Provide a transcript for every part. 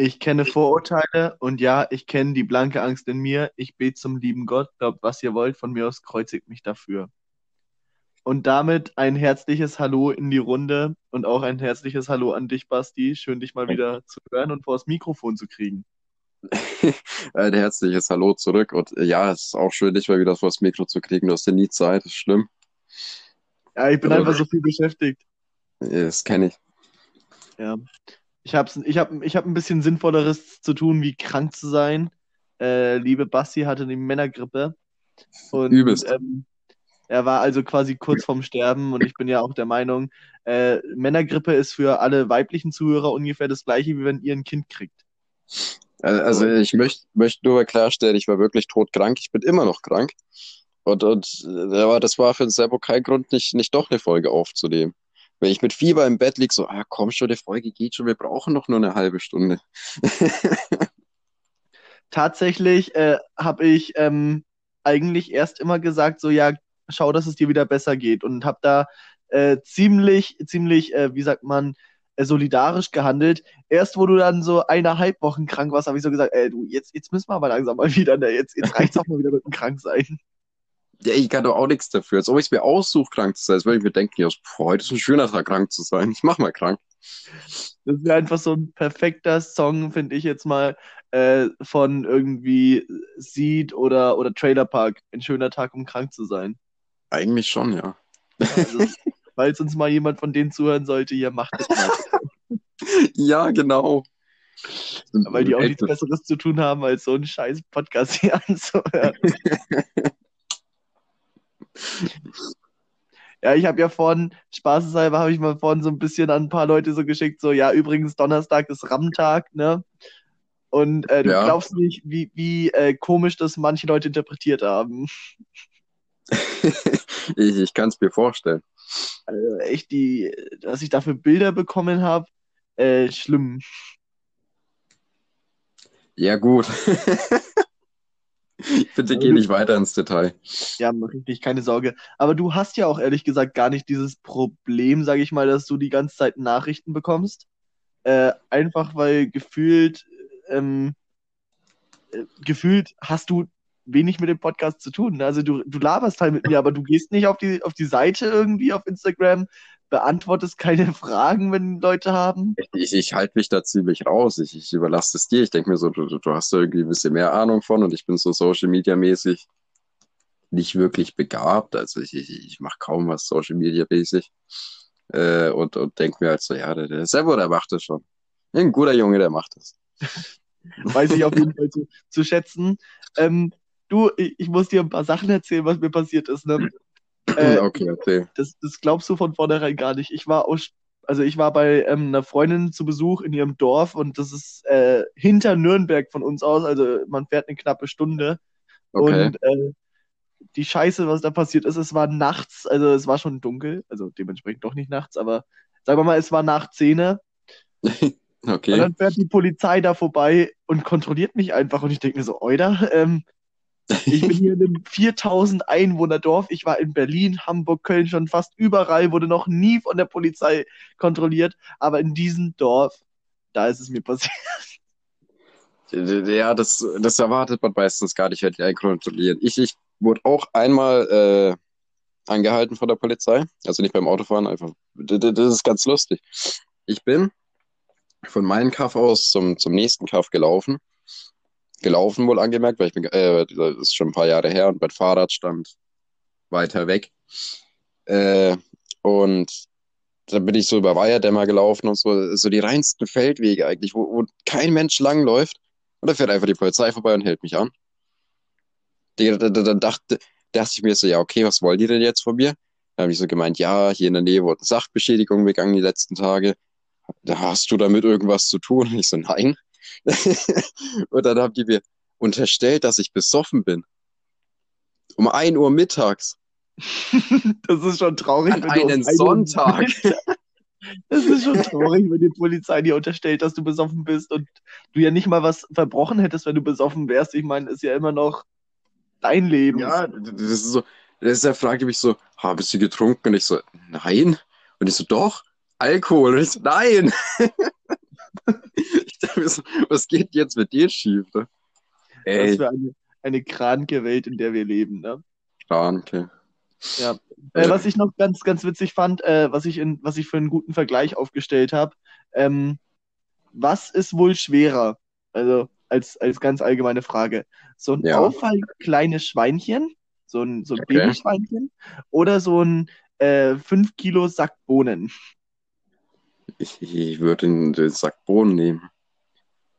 Ich kenne Vorurteile und ja, ich kenne die blanke Angst in mir. Ich bete zum lieben Gott, glaubt, was ihr wollt, von mir aus kreuzigt mich dafür. Und damit ein herzliches Hallo in die Runde und auch ein herzliches Hallo an dich, Basti. Schön, dich mal wieder zu hören und vor das Mikrofon zu kriegen. ein herzliches Hallo zurück. Und äh, ja, es ist auch schön, dich mal wieder vor das Mikro zu kriegen. Du hast ja nie Zeit, das ist schlimm. Ja, ich bin Aber, einfach so viel beschäftigt. Das kenne ich. Ja. Ich habe ich hab, ich hab ein bisschen Sinnvolleres zu tun, wie krank zu sein. Äh, liebe Basti hatte die Männergrippe. Und, Übelst. Ähm, er war also quasi kurz vorm Sterben und ich bin ja auch der Meinung, äh, Männergrippe ist für alle weiblichen Zuhörer ungefähr das gleiche, wie wenn ihr ein Kind kriegt. Also ich möchte möcht nur mal klarstellen, ich war wirklich todkrank. Ich bin immer noch krank. Und, und aber das war für den Servo kein Grund, nicht, nicht doch eine Folge aufzunehmen. Wenn ich mit Fieber im Bett liege, so, ah, komm schon, die Folge geht schon, wir brauchen noch nur eine halbe Stunde. Tatsächlich äh, habe ich ähm, eigentlich erst immer gesagt, so, ja, schau, dass es dir wieder besser geht. Und habe da äh, ziemlich, ziemlich, äh, wie sagt man, äh, solidarisch gehandelt. Erst wo du dann so eineinhalb Wochen krank warst, habe ich so gesagt, ey, du, jetzt, jetzt müssen wir aber langsam mal wieder, ne? jetzt, jetzt reicht's auch mal wieder mit dem Kranksein. Ja, ich kann doch auch nichts dafür. Als ob ich es mir aussuche, krank zu sein. Als würde ich mir denken, ja, boah, heute ist ein schöner Tag, krank zu sein. Ich mach mal krank. Das wäre einfach so ein perfekter Song, finde ich jetzt mal, äh, von irgendwie Seed oder, oder Trailer Park. Ein schöner Tag, um krank zu sein. Eigentlich schon, ja. Also, falls uns mal jemand von denen zuhören sollte, ihr macht es mal. ja, genau. Weil die auch nichts Besseres zu tun haben, als so einen scheiß Podcast hier anzuhören. Ja, ich habe ja vorhin, spaßeshalber habe ich mal vorhin so ein bisschen an ein paar Leute so geschickt, so, ja, übrigens, Donnerstag ist Rammtag, ne? Und äh, du ja. glaubst nicht, wie, wie äh, komisch das manche Leute interpretiert haben. ich ich kann es mir vorstellen. Also echt, die, dass ich dafür Bilder bekommen habe, äh, schlimm. Ja, gut. Bitte geh nicht weiter ins Detail. Ja, richtig, keine Sorge. Aber du hast ja auch ehrlich gesagt gar nicht dieses Problem, sage ich mal, dass du die ganze Zeit Nachrichten bekommst. Äh, einfach weil gefühlt, ähm, äh, gefühlt hast du wenig mit dem Podcast zu tun. Also du, du laberst halt mit mir, aber du gehst nicht auf die, auf die Seite irgendwie auf Instagram, beantwortest keine Fragen, wenn Leute haben. Ich, ich halte mich da ziemlich raus. Ich, ich überlasse es dir. Ich denke mir so, du, du hast da irgendwie ein bisschen mehr Ahnung von und ich bin so Social Media mäßig nicht wirklich begabt. Also ich, ich, ich mache kaum was Social Media mäßig. Äh, und, und denke mir halt so, ja, der, der Servo, der macht das schon. Ein guter Junge, der macht das. Weiß ich auf jeden Fall zu, zu schätzen. Ähm, du, ich, muss dir ein paar Sachen erzählen, was mir passiert ist. Ne? Äh, okay, okay. Das, das glaubst du von vornherein gar nicht. Ich war aus, also ich war bei ähm, einer Freundin zu Besuch in ihrem Dorf und das ist äh, hinter Nürnberg von uns aus, also man fährt eine knappe Stunde. Okay. Und äh, die Scheiße, was da passiert ist, es war nachts, also es war schon dunkel, also dementsprechend doch nicht nachts, aber sagen wir mal, es war nach 10. okay. Und dann fährt die Polizei da vorbei und kontrolliert mich einfach und ich denke mir so, Oida, ähm, ich bin hier in einem 4000 Einwohner Dorf. Ich war in Berlin, Hamburg, Köln schon fast überall, wurde noch nie von der Polizei kontrolliert. Aber in diesem Dorf, da ist es mir passiert. Ja, das, das erwartet man meistens gar nicht, wenn die einen kontrollieren. Ich, ich wurde auch einmal äh, angehalten von der Polizei. Also nicht beim Autofahren, einfach. Das ist ganz lustig. Ich bin von meinem Kaff aus zum, zum nächsten Kaff gelaufen gelaufen, wohl angemerkt, weil ich bin, äh, das ist schon ein paar Jahre her und mein Fahrrad stand weiter weg. Äh, und da bin ich so über Weierdämmer gelaufen und so, so die reinsten Feldwege eigentlich, wo, wo kein Mensch langläuft. Und da fährt einfach die Polizei vorbei und hält mich an. Da, da, da, dachte, dachte ich mir so, ja, okay, was wollen die denn jetzt von mir? Da habe ich so gemeint, ja, hier in der Nähe wurden Sachbeschädigungen begangen die letzten Tage. Da hast du damit irgendwas zu tun? Und ich so, nein. und dann haben die mir unterstellt, dass ich besoffen bin. Um 1 Uhr mittags. das ist schon traurig. An einen Sonntag. Das ist schon traurig, wenn die Polizei dir unterstellt, dass du besoffen bist und du ja nicht mal was verbrochen hättest, wenn du besoffen wärst. Ich meine, ist ja immer noch dein Leben. Ja, das ist so. Er fragte mich so, habe ich sie getrunken? Und ich so, nein. Und ich so, doch, Alkohol. Und ich so, nein. Ich dachte mir so, was geht jetzt mit dir schief? Ne? Was Ey, für eine, eine kranke Welt, in der wir leben, ne? Kranke. Ja. Äh, was ich noch ganz, ganz witzig fand, äh, was ich in, was ich für einen guten Vergleich aufgestellt habe, ähm, was ist wohl schwerer? Also als, als ganz allgemeine Frage. So ein Ja. Auffall kleines Schweinchen, so ein, so ein Okay. Babyschweinchen, oder so ein äh, 5 Kilo Sack Bohnen. Ich, ich würde den, den Sack Bohnen nehmen.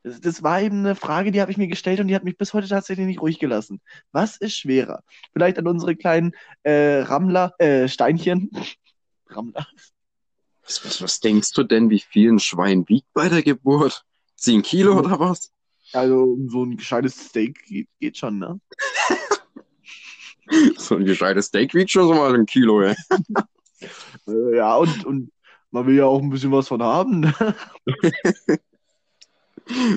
Das, das war eben eine Frage, die habe ich mir gestellt und die hat mich bis heute tatsächlich nicht ruhig gelassen. Was ist schwerer? Vielleicht an unsere kleinen äh, Rammler, äh, Steinchen. Rammler. Was, was, was denkst du denn, wie viel ein Schwein wiegt bei der Geburt? 10 Kilo oder was? Also so ein gescheites Steak geht, geht schon, ne? So ein gescheites Steak wiegt schon so mal ein Kilo, ey. Äh, ja, und, und man will ja auch ein bisschen was von haben. Ne?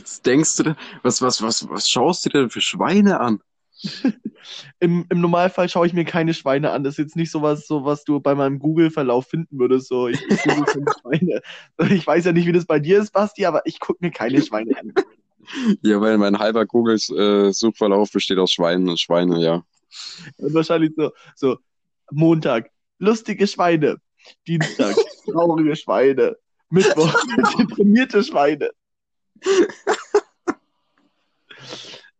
Was denkst du denn? Was, was, was, was schaust du denn für Schweine an? Im, Im Normalfall schaue ich mir keine Schweine an. Das ist jetzt nicht sowas, so was du bei meinem Google-Verlauf finden würdest. So, ich, ich. Ich weiß ja nicht, wie das bei dir ist, Basti, aber ich gucke mir keine Schweine an. Ja, weil mein halber Google-Suchverlauf besteht aus Schweinen und Schweine, ja. Und wahrscheinlich so, so Montag, lustige Schweine. Dienstag, traurige Schweine. Mittwoch, deprimierte Schweine.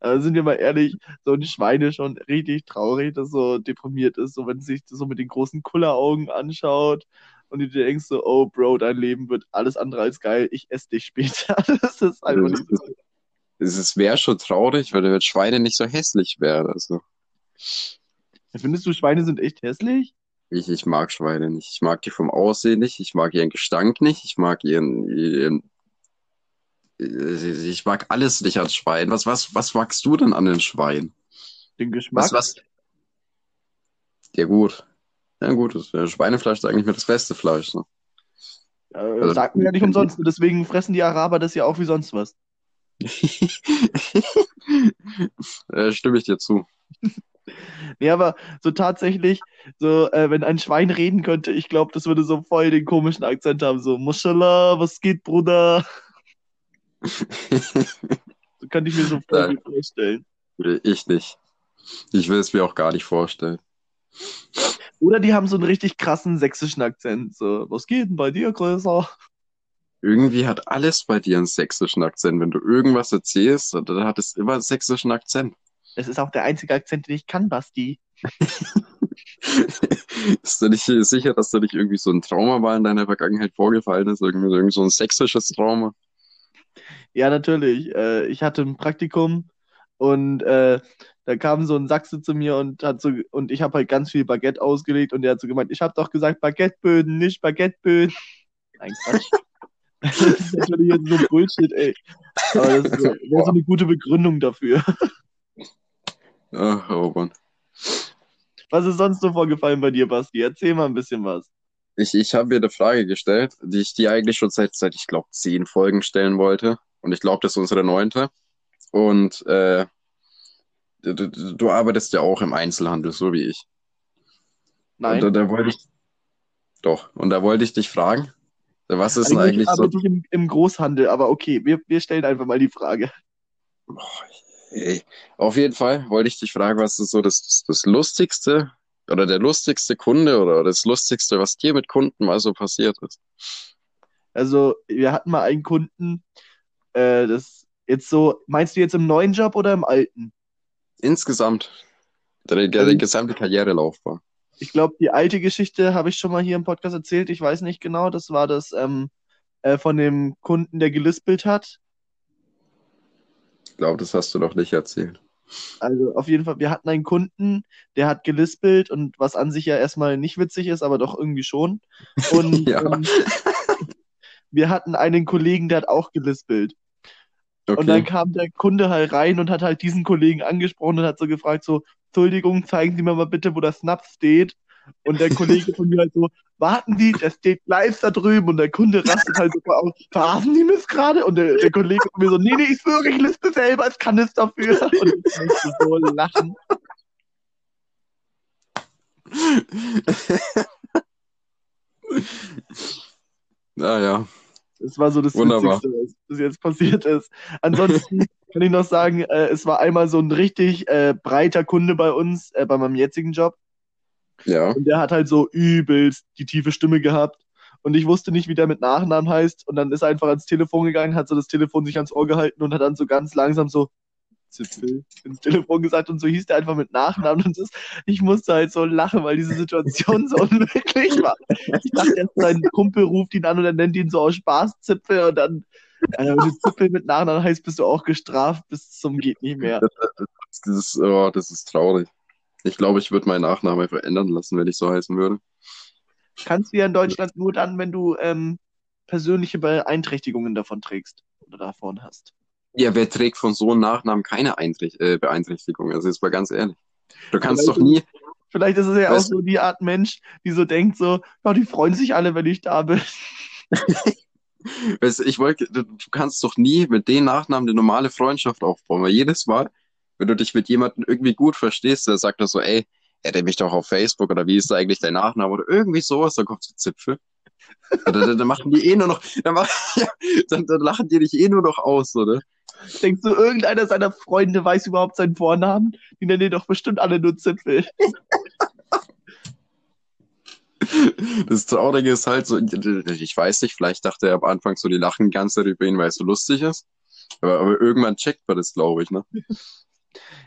Aber sind wir mal ehrlich, so ein Schwein ist schon richtig traurig, das so deprimiert ist, so wenn es sich so mit den großen Kulleraugen anschaut und du dir denkst so, oh Bro, dein Leben wird alles andere als geil, ich esse dich später. Das ist einfach nicht so. Es ist- wäre schon traurig, weil das Schweine nicht so hässlich wären. Also, Findest du, Schweine sind echt hässlich? Ich, ich mag Schweine nicht. Ich mag die vom Aussehen nicht. Ich mag ihren Gestank nicht. Ich mag ihren, ihren ich mag alles nicht als Schwein. Was, was, was magst du denn an den Schweinen? Den Geschmack? Was, was? Ja, gut. Ja, gut. Äh, Schweinefleisch ist eigentlich mit das beste Fleisch. Ne? Äh, Also- sagt mir ja nicht umsonst. Deswegen fressen die Araber das ja auch wie sonst was. äh, stimme ich dir zu. Nee, aber so tatsächlich, so, äh, wenn ein Schwein reden könnte, ich glaube, das würde so voll den komischen Akzent haben. So, Mashallah, was geht, Bruder? So könnte ich mir so voll vorstellen. Ich nicht. Ich will es mir auch gar nicht vorstellen. Oder die haben so einen richtig krassen sächsischen Akzent. So, was geht denn bei dir, Größer? Irgendwie hat alles bei dir einen sächsischen Akzent. Wenn du irgendwas erzählst, dann hat es immer einen sächsischen Akzent. Das ist auch der einzige Akzent, den ich kann, Basti. Ist du nicht sicher, dass da nicht irgendwie so ein Trauma war in deiner Vergangenheit vorgefallen ist? Irgendwie, irgendwie so ein sächsisches Trauma? Ja, natürlich. Äh, ich hatte ein Praktikum und äh, da kam so ein Sachse zu mir und hat so und ich habe halt ganz viel Baguette ausgelegt und der hat so gemeint, ich habe doch gesagt Baguetteböden, nicht Baguetteböden. Nein, Quatsch. Das ist natürlich jetzt so Bullshit, ey. Aber das wäre so eine gute Begründung dafür. Ach, oh Mann. Was ist sonst so vorgefallen bei dir, Basti? Erzähl mal ein bisschen was. Ich, ich habe mir eine Frage gestellt, die ich dir eigentlich schon seit, seit ich glaube, zehn Folgen stellen wollte. Und ich glaube, das ist unsere neunte. Und äh, du, du, arbeitest ja auch im Einzelhandel, so wie ich. Und da, Nein. da wollte ich. Doch, und da wollte ich dich fragen, was ist denn Eigentlich eigentlich so. arbeite ich im, im Großhandel, aber okay, wir, wir stellen einfach mal die Frage. Auf jeden Fall wollte ich dich fragen, was ist so das, das lustigste oder der lustigste Kunde oder das lustigste, was dir mit Kunden mal so passiert ist? Also, wir hatten mal einen Kunden, äh, das jetzt so, meinst du jetzt im neuen Job oder im alten? Insgesamt, der, der, Also- die gesamte Karrierelaufbahn. Ich glaube, die alte Geschichte habe ich schon mal hier im Podcast erzählt. Ich weiß nicht genau. Das war das ähm, äh, von dem Kunden, der gelispelt hat. Glaube, das hast du noch nicht erzählt. Also auf jeden Fall, wir hatten einen Kunden, der hat gelispelt und was an sich ja erstmal nicht witzig ist, aber doch irgendwie schon. Und Ja. ähm, wir hatten einen Kollegen, der hat auch gelispelt. Und dann Okay. kam der Kunde halt rein und hat halt diesen Kollegen angesprochen und hat so gefragt, so, Entschuldigung, zeigen Sie mir mal bitte, wo das Snaps steht. Und der Kollege von mir halt so, warten Sie, das steht live da drüben. Und der Kunde rastet halt so aus, verarschen Sie mich gerade? Und der, der Kollege von mir so, nee, nee, ich schwöre, ich liste selber, ich kann es dafür. Und ich musste so lachen. Naja. Das war so das Wunderbar. Witzigste, was bis jetzt passiert ist. Ansonsten kann ich noch sagen, äh, es war einmal so ein richtig äh, breiter Kunde bei uns, äh, bei meinem jetzigen Job. Ja. Und der hat halt so übelst die tiefe Stimme gehabt. Und ich wusste nicht, wie der mit Nachnamen heißt. Und dann ist er einfach ans Telefon gegangen, hat so das Telefon sich ans Ohr gehalten und hat dann so ganz langsam so Zipfel ins Telefon gesagt. Und so hieß der einfach mit Nachnamen. Und das, ich musste halt so lachen, weil diese Situation so unmöglich war. Ich dachte erst, sein Kumpel ruft ihn an und er nennt ihn so aus Spaß Zipfel. Und dann, äh, wenn du Zipfel mit Nachnamen heißt, bist du auch gestraft bis zum geht nicht mehr. Das ist, oh, das ist traurig. Ich glaube, ich würde meinen Nachnamen einfach ändern lassen, wenn ich so heißen würde. Kannst du ja in Deutschland nur dann, wenn du ähm, persönliche Beeinträchtigungen davon trägst oder davon hast. Ja, wer trägt von so einem Nachnamen keine Eintricht äh, Beeinträchtigung? Also jetzt mal ganz ehrlich. Du kannst Vielleicht doch nie, Vielleicht ist es ja auch so die Art Mensch, die so denkt, so, ja, die freuen sich alle, wenn ich da bin. weißt, du, ich wollte, du du kannst doch nie mit den Nachnamen eine normale Freundschaft aufbauen, weil jedes Mal, wenn du dich mit jemandem irgendwie gut verstehst, der sagt er so, ey, er mich doch auf Facebook oder wie ist da eigentlich dein Nachname oder irgendwie sowas, dann kommt so Zipfel. Dann, dann, dann machen die eh nur noch, dann, mach, ja, dann, dann lachen die dich eh nur noch aus, oder? Denkst du, irgendeiner seiner Freunde weiß überhaupt seinen Vornamen? Die nennen ihn doch bestimmt alle nur Zipfel. Das Traurige ist halt so, ich weiß nicht, vielleicht dachte er am Anfang so, die lachen die ganze Zeit über ihn, weil es so lustig ist. Aber, aber irgendwann checkt man das, glaube ich, ne?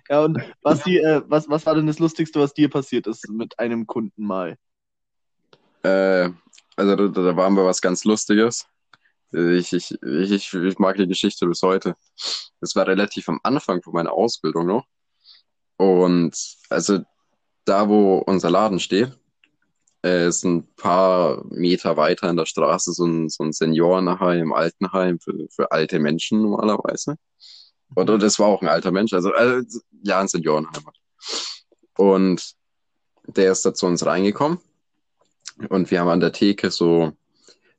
Ja, und was, die, äh, was, was war denn das Lustigste, was dir passiert ist mit einem Kunden mal? Äh, also da, da waren wir was ganz Lustiges. Ich, ich, ich, ich mag die Geschichte bis heute. Das war relativ am Anfang von meiner Ausbildung noch. Und also da, wo unser Laden steht, äh, ist ein paar Meter weiter in der Straße so ein, so ein Seniorenheim, Altenheim für, für alte Menschen normalerweise. Und, und es war auch ein alter Mensch, also, also ja, ein Seniorenheim. halt. Und der ist da zu uns reingekommen. Und wir haben an der Theke so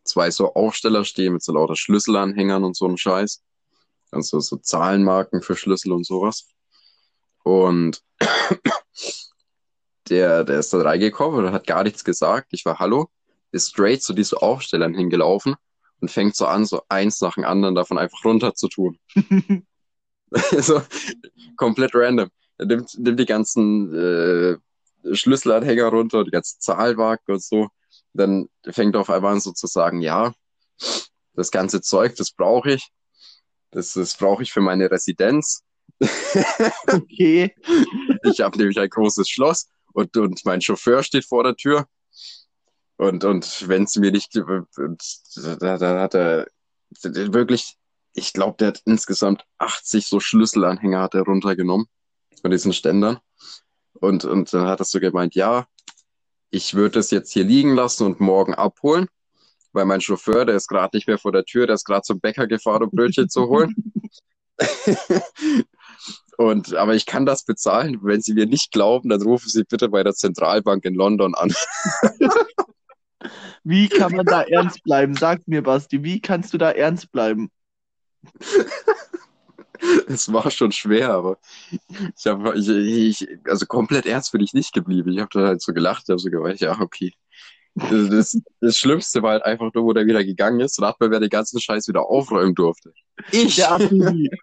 zwei so Aufsteller stehen mit so lauter Schlüsselanhängern und so einem Scheiß. Also so Zahlenmarken für Schlüssel und sowas. Und der, der ist da reingekommen und hat gar nichts gesagt. Ich war Hallo, ist straight zu diesen Aufstellern hingelaufen und fängt so an, so eins nach dem anderen davon einfach runter zu tun. so, komplett random. Er nimmt, nimmt die ganzen äh, Schlüsselanhänger runter, die ganzen Zahlwagen und so. Dann fängt er auf einmal an so zu sagen, ja, das ganze Zeug, das brauche ich. Das, das brauche ich für meine Residenz. Okay. Ich habe nämlich ein großes Schloss und, und mein Chauffeur steht vor der Tür. Und, und wenn es mir nicht, und da, da hat er wirklich, ich glaube, der hat insgesamt 80 so Schlüsselanhänger hat er runtergenommen von diesen Ständern. Und, und dann hat er so gemeint, ja, ich würde es jetzt hier liegen lassen und morgen abholen, weil mein Chauffeur, der ist gerade nicht mehr vor der Tür, der ist gerade zum Bäcker gefahren, um Brötchen zu holen. Und, aber ich kann das bezahlen. Wenn Sie mir nicht glauben, dann rufen Sie bitte bei der Zentralbank in London an. Wie kann man da ernst bleiben? Sag mir, Basti, wie kannst du da ernst bleiben? Es war schon schwer, aber ich habe, ich, ich, also komplett ernst bin ich nicht geblieben. Ich habe da halt so gelacht, ich habe so gemeint, ja, okay. Das, das, Schlimmste war halt einfach nur, wo der wieder gegangen ist. Rat mal, wer den ganzen Scheiß wieder aufräumen durfte. Ich! Der Azubi.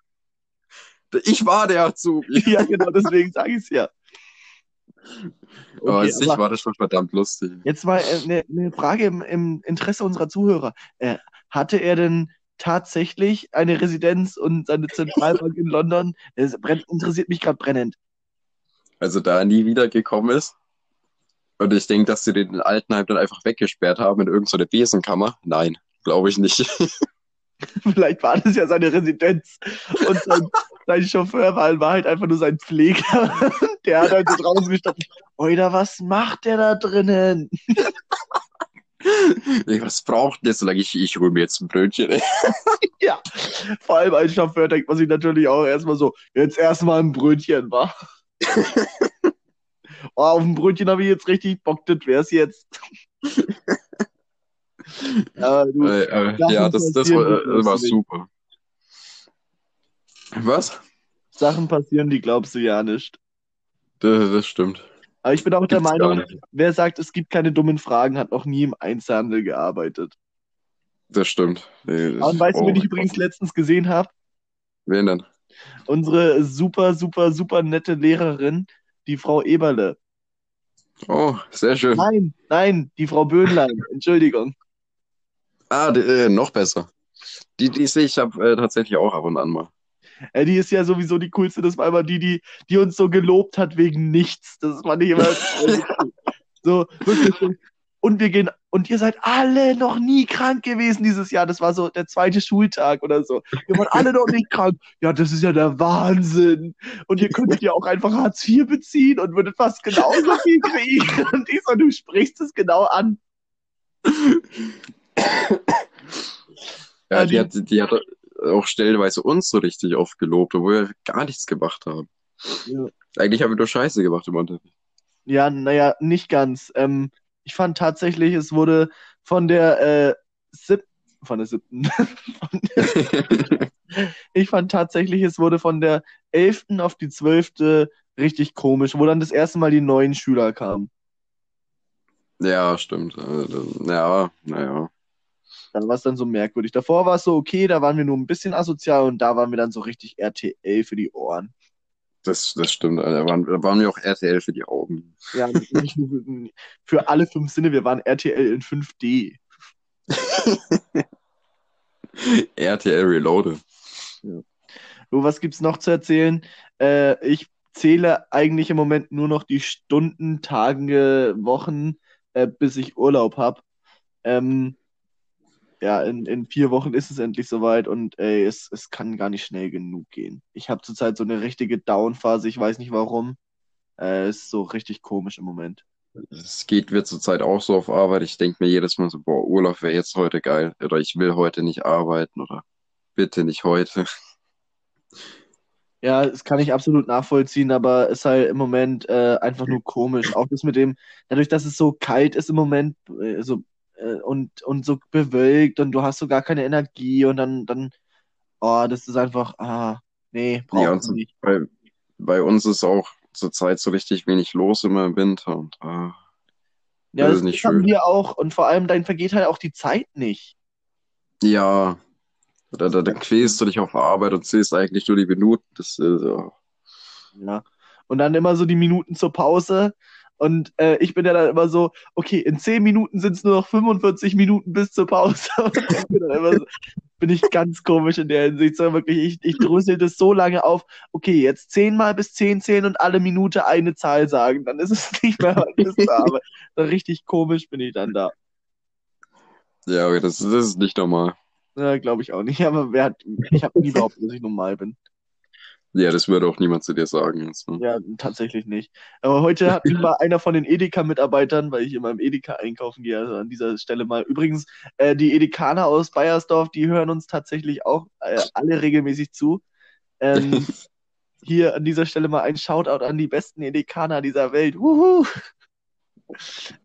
Ich war der Azubi. ja, genau, deswegen sage ich es ja. aber an Okay, sich aber war das schon verdammt lustig. jetzt mal eine äh, ne Frage im, im Interesse unserer Zuhörer. Äh, hatte er denn tatsächlich eine Residenz und seine Zentralbank in London? Das interessiert mich gerade brennend. Also da er nie wieder gekommen ist. Und ich denke, dass sie den Altenheim dann einfach weggesperrt haben in irgendeine Besenkammer. Nein, glaube ich nicht. Vielleicht war das ja seine Residenz. Und sein, sein Chauffeur war in Wahrheit einfach nur sein Pfleger. Der hat halt so draußen gestanden. Oida, was macht der da drinnen? Was braucht jetzt? Solange ich, ich hole mir jetzt ein Brötchen. ey. Ja, vor allem als Chauffeur denkt man sich natürlich auch erstmal so, jetzt erstmal ein Brötchen, wa? Oh, auf ein Brötchen habe ich jetzt richtig Bock, das wär's jetzt. ja, du, Äh, äh, ja, das, das war, die das war super. Was? Sachen passieren, die glaubst du ja nicht. Das, das stimmt. Aber ich bin auch der Gibt's Meinung, wer sagt, es gibt keine dummen Fragen, hat noch nie im Einzelhandel gearbeitet. Das stimmt. Nee, Und weißt du, oh wen ich übrigens Gott. letztens gesehen habe? Wen denn? Unsere super, super, super nette Lehrerin, die Frau Eberle. Oh, sehr schön. Nein, nein, die Frau Böhnlein. Entschuldigung. Ah, die, äh, noch besser. Die, die sehe ich hab, äh, tatsächlich auch ab und an mal. Äh, die ist ja sowieso die coolste. Das war immer die, die, die uns so gelobt hat wegen nichts. Das fand ich immer so wirklich. Und wir gehen, und ihr seid alle noch nie krank gewesen dieses Jahr. Das war so der zweite Schultag oder so. Wir waren alle noch nicht krank. Ja, das ist ja der Wahnsinn. Und ihr könntet ja auch einfach Hartz IV beziehen und würdet fast genauso viel kriegen. Und ich so, du sprichst es genau an. Ja, die- hat, die hat auch stellenweise uns so richtig oft gelobt, obwohl wir gar nichts gemacht haben. Ja. Eigentlich haben wir nur Scheiße gemacht im Unterricht. Ja, naja, nicht ganz. Ähm, ich fand tatsächlich, es wurde von der äh, sieb von der siebten. von der, ich fand tatsächlich, es wurde von der elften auf die zwölfte richtig komisch, wo dann das erste Mal die neuen Schüler kamen. Ja, stimmt. Das- Ja, naja. Dann war es dann so merkwürdig. Davor war es so okay, da waren wir nur ein bisschen asozial und da waren wir dann so richtig RTL für die Ohren. Das, das stimmt. Alter. Da waren, da waren wir auch RTL für die Augen. Ja, nicht nur für, alle fünf Sinne, wir waren RTL in 5D. RTL Reloaded. So, was gibt's noch zu erzählen? Äh, ich zähle eigentlich im Moment nur noch die Stunden, Tage, Wochen, äh, bis ich Urlaub habe. Ähm, ja, in, in vier Wochen ist es endlich soweit und ey, es, es kann gar nicht schnell genug gehen. Ich habe zurzeit so eine richtige Down-Phase, ich weiß nicht warum. Äh, ist so richtig komisch im Moment. Es geht mir zurzeit auch so auf Arbeit. Ich denke mir jedes Mal so, boah, Urlaub wäre jetzt heute geil. Oder ich will heute nicht arbeiten. Oder bitte nicht heute. Ja, das kann ich absolut nachvollziehen, aber ist halt im Moment äh, einfach nur komisch. Auch das mit dem, dadurch, dass es so kalt ist im Moment, äh, so, äh, und, und so bewölkt und du hast so gar keine Energie und dann, dann, oh, das ist einfach, ah, nee, Ja, braucht und man so, nicht. bei, bei uns ist auch zurzeit so richtig wenig los immer im Winter. Und ah, Ja, das das, ist nicht haben schön. wir auch und vor allem, dann vergeht halt auch die Zeit nicht. Ja, da, da, da quälst du dich auf Arbeit und zählst eigentlich nur die Minuten. Das ist, ja. Ja. Und dann immer so die Minuten zur Pause. Und äh, ich bin ja dann immer so, okay, in 10 Minuten sind es nur noch 45 Minuten bis zur Pause. Ich bin so, bin ich ganz komisch in der Hinsicht. So wirklich, ich, ich drösel das so lange auf, okay, jetzt 10 mal bis 10 zählen und alle Minute eine Zahl sagen. Dann ist es nicht mehr da. Aber so richtig komisch bin ich dann da. Ja, okay, das, das ist nicht normal. Ja, Glaube ich auch nicht. Aber wer hat, ich habe nie behauptet, dass ich normal bin. Ja, das würde auch niemand zu dir sagen. Ne? Ja, tatsächlich nicht. Aber heute hat mich mal einer von den Edeka-Mitarbeitern, weil ich immer im Edeka einkaufen gehe, also an dieser Stelle mal. Übrigens, äh, die Edekaner aus Bayersdorf, die hören uns tatsächlich auch äh, alle regelmäßig zu. Ähm, hier an dieser Stelle mal ein Shoutout an die besten Edekaner dieser Welt. Wuhu!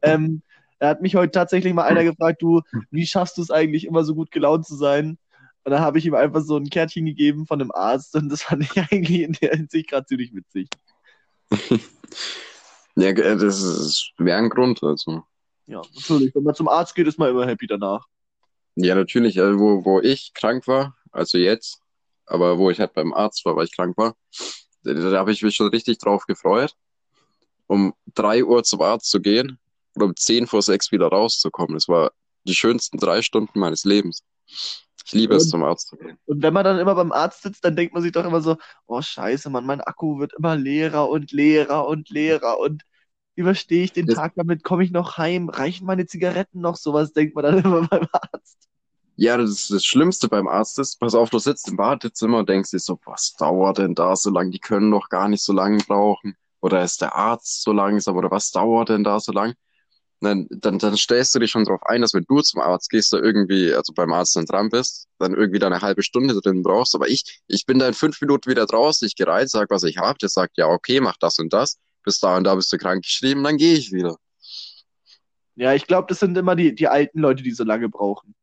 Ähm, er hat mich heute tatsächlich mal einer gefragt, du, wie schaffst du es eigentlich immer so gut gelaunt zu sein? Und da habe ich ihm einfach so ein Kärtchen gegeben von einem Arzt und das fand ich eigentlich in der Hinsicht gerade ziemlich witzig. Ja, äh, das ist, wäre ein Grund. Also. Ja, natürlich. Wenn man zum Arzt geht, ist man immer happy danach. Ja, natürlich. äh, Wo, wo ich krank war, also jetzt, aber wo ich halt beim Arzt war, weil ich krank war, da, da habe ich mich schon richtig drauf gefreut, um drei Uhr zum Arzt zu gehen und um zehn vor sechs wieder rauszukommen. Das war die schönsten drei Stunden meines Lebens. Ich liebe es, Und- zum Arzt zu gehen. Und wenn man dann immer beim Arzt sitzt, dann denkt man sich doch immer so, oh scheiße, Mann, mein Akku wird immer leerer und leerer und leerer und überstehe ich den Das- Tag damit, komme ich noch heim, reichen meine Zigaretten noch, sowas denkt man dann immer beim Arzt. Ja, das, ist das Schlimmste beim Arzt ist, pass auf, du sitzt im Wartezimmer und denkst dir so, was dauert denn da so lang? Die können doch gar nicht so lange brauchen. Oder ist der Arzt so langsam? Oder was dauert denn da so lang? Dann, dann, dann stellst du dich schon drauf ein, dass wenn du zum Arzt gehst, da irgendwie, also beim Arzt dann dran bist, dann irgendwie da eine halbe Stunde drin brauchst. Aber ich, ich bin da in fünf Minuten wieder draußen, ich gehe sag, was ich hab, der sagt, ja, okay, mach das und das. Bis da und da bist du krank geschrieben, dann gehe ich wieder. Ja, ich glaube, das sind immer die, die alten Leute, die so lange brauchen.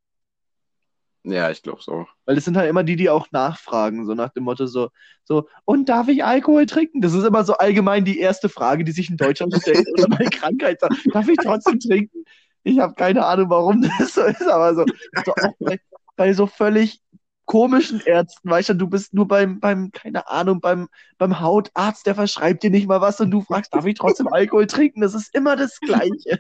Ja, ich glaub's auch. Weil das sind halt immer die, die auch nachfragen, so nach dem Motto so, so, und darf ich Alkohol trinken? Das ist immer so allgemein die erste Frage, die sich in Deutschland stellt oder bei Krankheit sagt, darf ich trotzdem trinken? Ich habe keine Ahnung, warum das so ist, aber so, so auch bei, bei so völlig komischen Ärzten, weißt du, du bist nur beim, beim, keine Ahnung, beim, beim Hautarzt, der verschreibt dir nicht mal was und du fragst, darf ich trotzdem Alkohol trinken? Das ist immer das Gleiche.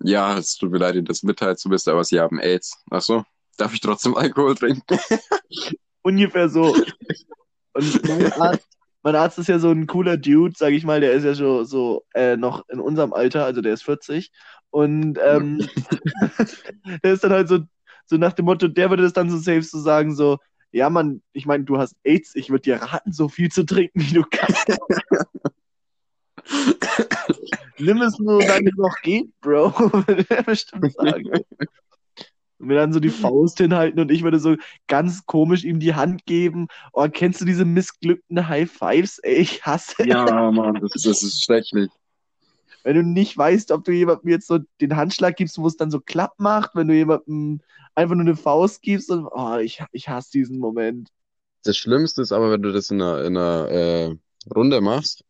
Ja, es tut mir leid, Ihnen das mitteilen zu müssen, aber Sie haben AIDS. Ach so, darf ich trotzdem Alkohol trinken? Ungefähr so. Und mein Arzt, mein Arzt ist ja so ein cooler Dude, sag ich mal, der ist ja so, so äh, noch in unserem Alter, also der ist 40. Und ähm, der ist dann halt so, so nach dem Motto, der würde das dann so safe so sagen, so, ja, Mann, ich meine, du hast AIDS, ich würde dir raten, so viel zu trinken, wie du kannst. Nimm es nur, solange es noch geht, Bro, würde er bestimmt sagen. Und mir dann so die Faust hinhalten und ich würde so ganz komisch ihm die Hand geben. Oh, kennst du diese missglückten High Fives? Ey, ich hasse Ja, Mann, das, das ist schrecklich. Wenn du nicht weißt, ob du jemandem jetzt so den Handschlag gibst, wo es dann so klapp macht, wenn du jemandem einfach nur eine Faust gibst und oh, ich, ich hasse diesen Moment. Das Schlimmste ist aber, wenn du das in einer, in einer äh, Runde machst,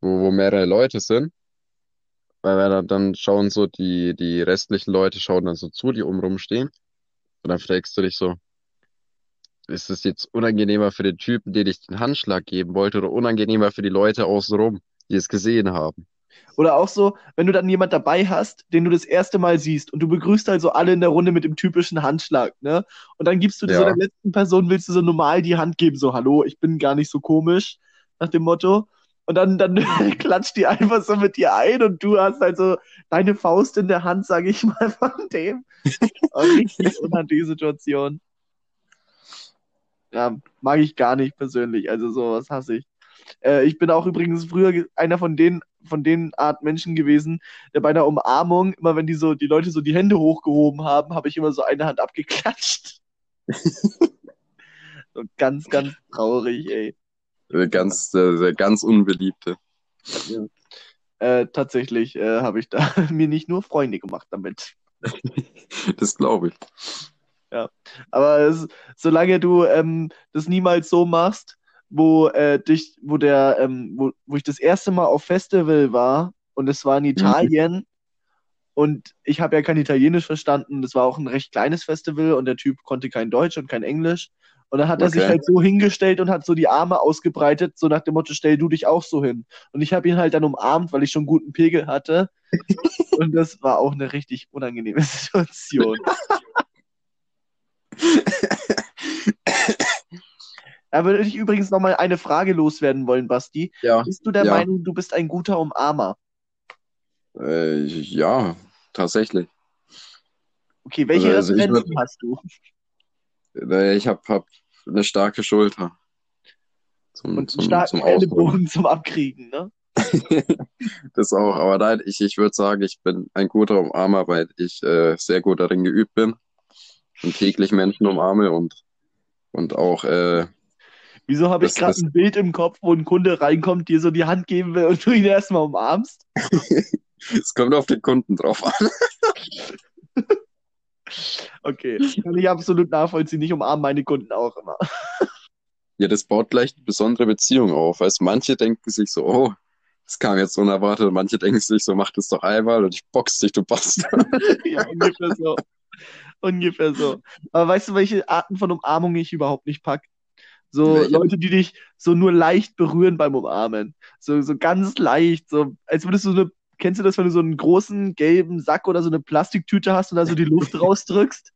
wo, wo mehrere Leute sind, weil wir dann, dann schauen so die, die restlichen Leute schauen dann so zu, die um rumstehen. Und dann fragst du dich so, ist es jetzt unangenehmer für den Typen, den ich den Handschlag geben wollte, oder unangenehmer für die Leute außenrum, die es gesehen haben? Oder auch so, wenn du dann jemand dabei hast, den du das erste Mal siehst und du begrüßt also alle in der Runde mit dem typischen Handschlag, ne? Und dann gibst du Ja. so der letzten Person, willst du so normal die Hand geben, so, hallo, ich bin gar nicht so komisch, nach dem Motto. Und dann, dann klatscht die einfach so mit dir ein und du hast halt so deine Faust in der Hand, sage ich mal, von dem. Und richtig unangenehme Situation. Ja, mag ich gar nicht persönlich. Also sowas hasse ich. Äh, ich bin auch übrigens früher einer von den, von den Art Menschen gewesen, der bei einer Umarmung, immer wenn die so, die Leute so die Hände hochgehoben haben, habe ich immer so eine Hand abgeklatscht. so ganz, ganz traurig, ey. Der ganz, der, der ganz Unbeliebte. Äh, tatsächlich äh, habe ich da mir nicht nur Freunde gemacht damit. Das glaube ich. Aber es, solange du ähm, das niemals so machst, wo äh, dich, wo der, ähm, wo, wo ich das erste Mal auf Festival war und es war in Italien und ich habe ja kein Italienisch verstanden, das war auch ein recht kleines Festival und der Typ konnte kein Deutsch und kein Englisch. Und dann hat er sich halt so hingestellt und hat so die Arme ausgebreitet, so nach dem Motto, stell du dich auch so hin. Und ich habe ihn halt dann umarmt, weil ich schon guten Pegel hatte. und das war auch eine richtig unangenehme Situation. Da würde ich übrigens noch mal eine Frage loswerden wollen, Basti. Ja. Bist du der Ja. Meinung, du bist ein guter Umarmer? Äh, ja, tatsächlich. Okay, welche Also, ich Referenzen würd- hast du? Äh, Ich habe hab eine starke Schulter. Zum, Und zum, starken zum. Ellenbogen zum Abkriegen, ne? Das auch, aber nein, ich, ich würde sagen, ich bin ein guter Umarmer, weil ich äh, sehr gut darin geübt bin und täglich Menschen umarme und, und auch, äh, Wieso habe ich gerade ein Bild im Kopf, wo ein Kunde reinkommt, dir so die Hand geben will und du ihn erstmal umarmst? es kommt auf den Kunden drauf an. Okay, kann ich absolut nachvollziehen. Ich umarme meine Kunden auch immer. Ja, das baut gleich eine besondere Beziehung auf. Weißt, manche denken sich so, oh, das kam jetzt unerwartet, und manche denken sich so, mach das doch einmal und ich box dich, du Bastard. Ja, ungefähr so. Ungefähr so. Aber weißt du, welche Arten von Umarmung ich überhaupt nicht pack? So Welche? Leute, die dich so nur leicht berühren beim Umarmen. So, so ganz leicht, so als würdest du eine, kennst du das, wenn du so einen großen gelben Sack oder so eine Plastiktüte hast und da so die Luft rausdrückst?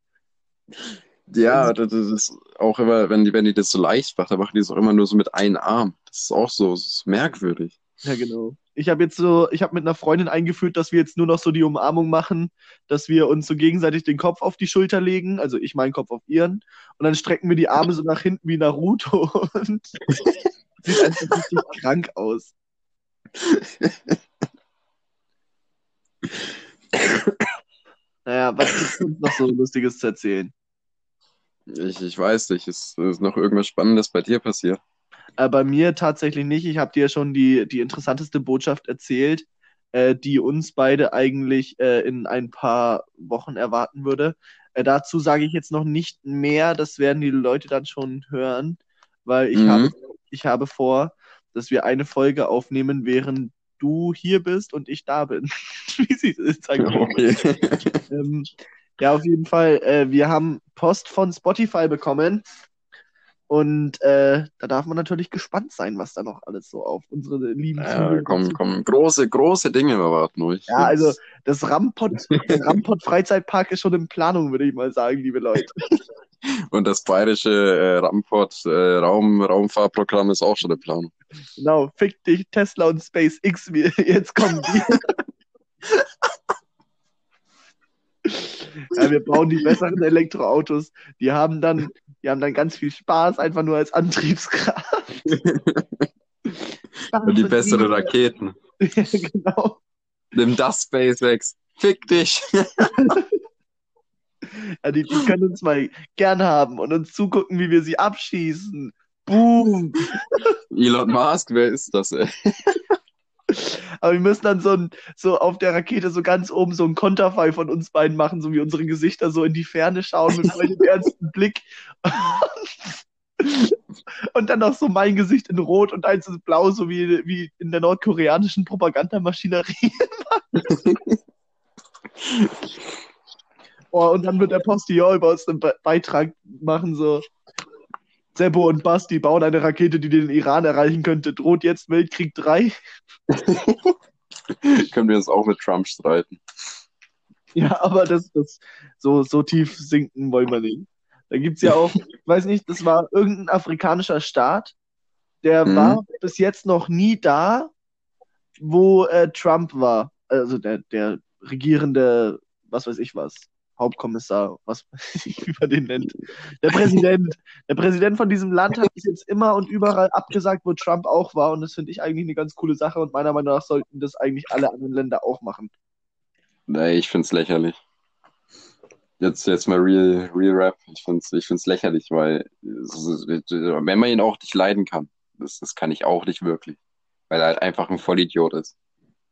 Ja, das das ist auch immer, wenn die, wenn die das so leicht machen, dann machen die es auch immer nur so mit einem Arm. Das ist auch so, das ist merkwürdig. Ja, genau. Ich habe jetzt so, ich habe mit einer Freundin eingeführt, dass wir jetzt nur noch so die Umarmung machen, dass wir uns so gegenseitig den Kopf auf die Schulter legen, also ich meinen Kopf auf ihren, und dann strecken wir die Arme so nach hinten wie Naruto und sieht einfach richtig krank aus. Naja, was gibt's uns noch so Lustiges zu erzählen? Ich, ich weiß nicht, ist, ist noch irgendwas Spannendes bei dir passiert? Äh, bei mir tatsächlich nicht. Ich habe dir schon die, die interessanteste Botschaft erzählt, äh, die uns beide eigentlich äh, in ein paar Wochen erwarten würde. Äh, dazu sage ich jetzt noch nicht mehr. Das werden die Leute dann schon hören, weil ich Mhm. habe, ich habe vor, dass wir eine Folge aufnehmen, während du hier bist und ich da bin. Wie sie es sagen. Okay. Ähm, ja, auf jeden Fall. Äh, wir haben Post von Spotify bekommen. Und äh, da darf man natürlich gespannt sein, was da noch alles so auf unsere lieben Ja, kommen, kommen große, große Dinge erwarten euch. Ja, also das Rampot, der Rampot Freizeitpark ist schon in Planung, würde ich mal sagen, liebe Leute. Und das bayerische äh, Ramport äh, Raum, Raumfahrprogramm ist auch schon in Planung. Genau, fick dich, Tesla und SpaceX, jetzt kommen die. Ja, wir bauen die besseren Elektroautos. Die haben dann, die haben dann ganz viel Spaß, einfach nur als Antriebskraft. Und die besseren Raketen. Ja, genau. Nimm das SpaceX. Fick dich. Ja, die, die können uns mal gern haben und uns zugucken, wie wir sie abschießen. Boom! Elon Musk, wer ist das, ey? Aber wir müssen dann so, ein, so auf der Rakete so ganz oben so ein Konterfei von uns beiden machen, so wie unsere Gesichter so in die Ferne schauen mit voll dem ernsten Blick. Und dann noch so mein Gesicht in Rot und eins ist blau, so wie, wie in der nordkoreanischen Propagandamaschinerie. oh, und dann wird der Postillon über uns einen Be Beitrag machen, so. Seppo und Basti bauen eine Rakete, die den Iran erreichen könnte. Droht jetzt Weltkrieg 3? Können wir uns auch mit Trump streiten. Ja, aber das, das so, so tief sinken wollen wir nicht. Da gibt's ja auch, ich weiß nicht, das war irgendein afrikanischer Staat, der Mhm. war bis jetzt noch nie da, wo äh, Trump war. Also der, der regierende, was weiß ich was, Hauptkommissar, was wie man den nennt. Der Präsident. Der Präsident von diesem Land hat bis jetzt immer und überall abgesagt, wo Trump auch war. Und das finde ich eigentlich eine ganz coole Sache. Und meiner Meinung nach sollten das eigentlich alle anderen Länder auch machen. Nee, ich find's lächerlich. Jetzt, jetzt mal Real, Real Rap. Ich find's, ich find's lächerlich, weil es wenn man ihn auch nicht leiden kann, das, das kann ich auch nicht wirklich, weil er halt einfach ein Vollidiot ist.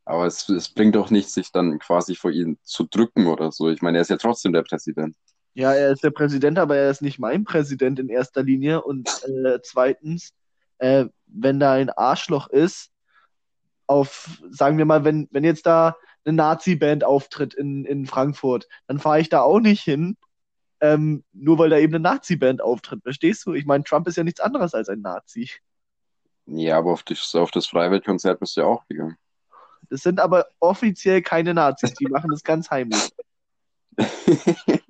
Aber es, es bringt doch nichts, sich dann quasi vor ihn zu drücken oder so. Ich meine, er ist ja trotzdem der Präsident. Ja, er ist der Präsident, aber er ist nicht mein Präsident in erster Linie. Und äh, zweitens, äh, wenn da ein Arschloch ist, auf, sagen wir mal, wenn, wenn jetzt da eine Nazi-Band auftritt in, in Frankfurt, dann fahre ich da auch nicht hin, ähm, nur weil da eben eine Nazi-Band auftritt. Verstehst du? Ich meine, Trump ist ja nichts anderes als ein Nazi. Ja, aber auf das, auf das Freiwilligkonzert bist du ja auch gegangen. Das sind aber offiziell keine Nazis, die machen das ganz heimlich.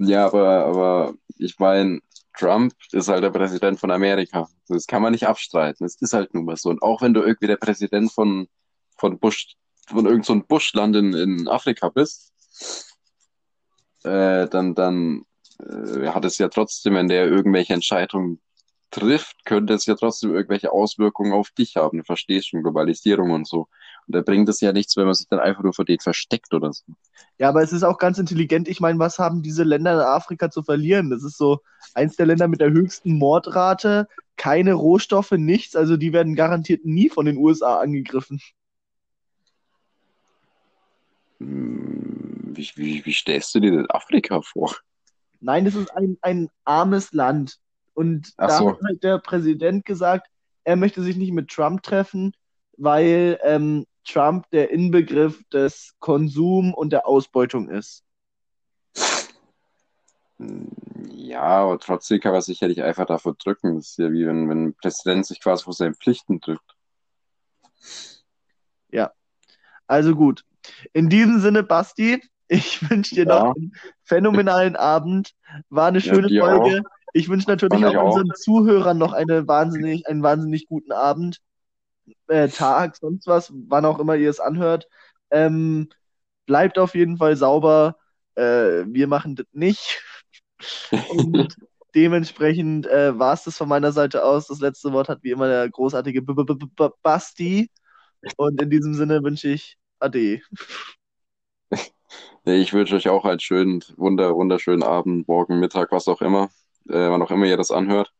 Ja, aber, aber ich meine, Trump ist halt der Präsident von Amerika. Das kann man nicht abstreiten. Es ist halt nun mal so. Und auch wenn du irgendwie der Präsident von, von Bush, von irgendeinem so Buschland in, in Afrika bist, äh, dann, dann äh, hat es ja trotzdem, wenn der irgendwelche Entscheidungen trifft, könnte es ja trotzdem irgendwelche Auswirkungen auf dich haben. Du verstehst schon, Globalisierung und so. Und da bringt es ja nichts, wenn man sich dann einfach nur vor denen versteckt oder so. Ja, aber es ist auch ganz intelligent. Ich meine, was haben diese Länder in Afrika zu verlieren? Das ist so eins der Länder mit der höchsten Mordrate, keine Rohstoffe, nichts. Also die werden garantiert nie von den USA angegriffen. Hm, Wie, wie, wie stellst du dir denn Afrika vor? Nein, das ist ein, ein armes Land. Und Ach da so. hat halt der Präsident gesagt, er möchte sich nicht mit Trump treffen, weil ähm, Trump der Inbegriff des Konsum und der Ausbeutung ist. Hm, Ja, aber trotzdem kann man sich ja nicht einfach davor drücken. Das ist ja wie wenn, wenn ein Präsident sich quasi vor seinen Pflichten drückt. Also gut. In diesem Sinne, Basti, ich wünsche dir Ja. noch einen phänomenalen Abend. War eine Ja, schöne Folge. Ich wünsche natürlich auch auch. unseren Zuhörern noch eine wahnsinnig, einen wahnsinnig guten Abend, äh, Tag, sonst was, wann auch immer ihr es anhört. Ähm, bleibt auf jeden Fall sauber. Äh, wir machen das nicht. Und dementsprechend äh, war es das von meiner Seite aus. Das letzte Wort hat wie immer der großartige B -B -B Basti. Und in diesem Sinne wünsche ich Ade. Ich wünsche euch auch einen schönen, wunder, wunderschönen Abend, morgen, Mittag, was auch immer, äh, wann auch immer ihr das anhört.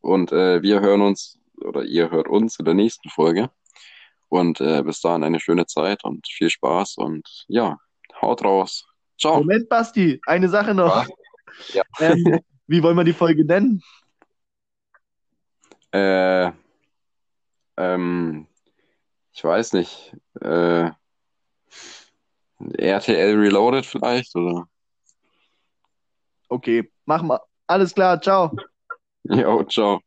Und äh, wir hören uns, oder ihr hört uns in der nächsten Folge. Und äh, bis dahin eine schöne Zeit und viel Spaß und ja, haut raus. Ciao. Moment, Basti, eine Sache noch. Ja. Ähm, wie wollen wir die Folge nennen? Äh, ähm, ich weiß nicht, äh, RTL Reloaded vielleicht oder? Okay, mach mal. Alles klar, ciao. Jo, ciao.